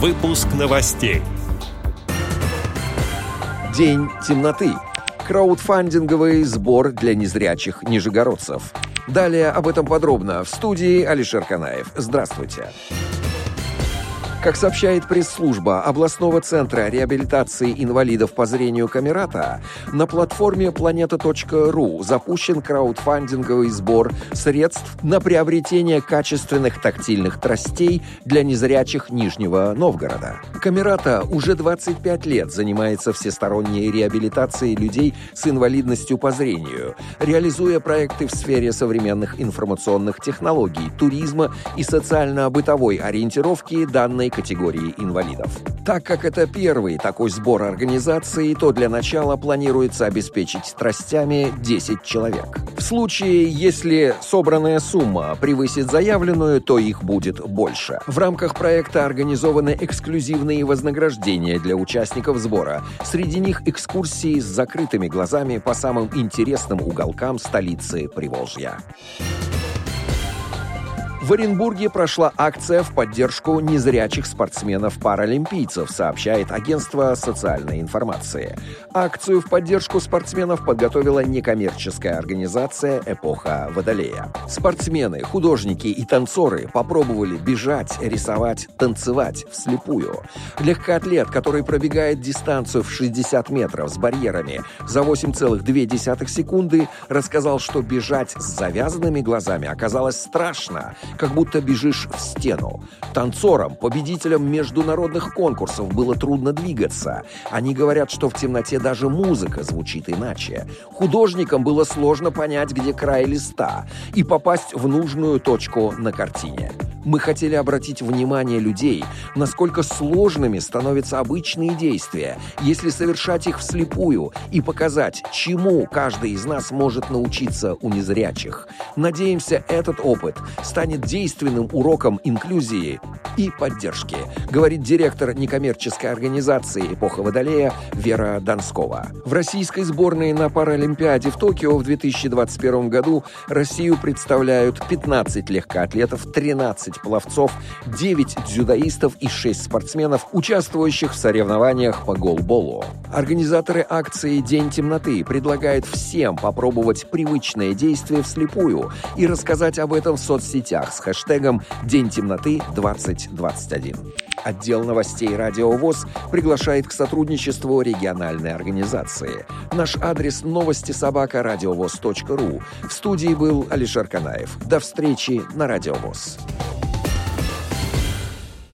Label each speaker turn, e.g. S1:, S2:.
S1: Выпуск новостей.
S2: День темноты. Краудфандинговый сбор для незрячих нижегородцев. Далее об этом подробно в студии Алишер Канаев. Здравствуйте. Здравствуйте. Как сообщает пресс-служба областного центра реабилитации инвалидов по зрению Камерата, на платформе planeta.ru запущен краудфандинговый сбор средств на приобретение качественных тактильных тростей для незрячих Нижнего Новгорода. Камерата уже 25 лет занимается всесторонней реабилитацией людей с инвалидностью по зрению, реализуя проекты в сфере современных информационных технологий, туризма и социально-бытовой ориентировки данной данной категории инвалидов. Так как это первый такой сбор организации, то для начала планируется обеспечить тростями 10 человек. В случае, если собранная сумма превысит заявленную, то их будет больше. В рамках проекта организованы эксклюзивные вознаграждения для участников сбора. Среди них экскурсии с закрытыми глазами по самым интересным уголкам столицы Приволжья. В Оренбурге прошла акция в поддержку незрячих спортсменов-паралимпийцев, сообщает агентство социальной информации. Акцию в поддержку спортсменов подготовила некоммерческая организация «Эпоха Водолея». Спортсмены, художники и танцоры попробовали бежать, рисовать, танцевать вслепую. Легкоатлет, который пробегает дистанцию в 60 метров с барьерами за 8,2 секунды, рассказал, что бежать с завязанными глазами оказалось страшно – как будто бежишь в стену. Танцорам, победителям международных конкурсов было трудно двигаться. Они говорят, что в темноте даже музыка звучит иначе. Художникам было сложно понять, где край листа и попасть в нужную точку на картине. Мы хотели обратить внимание людей, насколько сложными становятся обычные действия, если совершать их вслепую, и показать, чему каждый из нас может научиться у незрячих. Надеемся, этот опыт станет действенным уроком инклюзии и поддержки, говорит директор некоммерческой организации «Эпоха Водолея» Вера Донскова. В российской сборной на Паралимпиаде в Токио в 2021 году Россию представляют 15 легкоатлетов, 13 пловцов, 9 дзюдоистов и 6 спортсменов, участвующих в соревнованиях по голболу. Организаторы акции «День темноты» предлагают всем попробовать привычное действие вслепую и рассказать об этом в соцсетях с хэштегом «День темноты 2021». Отдел новостей «Радио ВОЗ» приглашает к сотрудничеству региональной организации. Наш адрес новости собака ру. В студии был Алишер Канаев. До встречи на «Радио ВОЗ».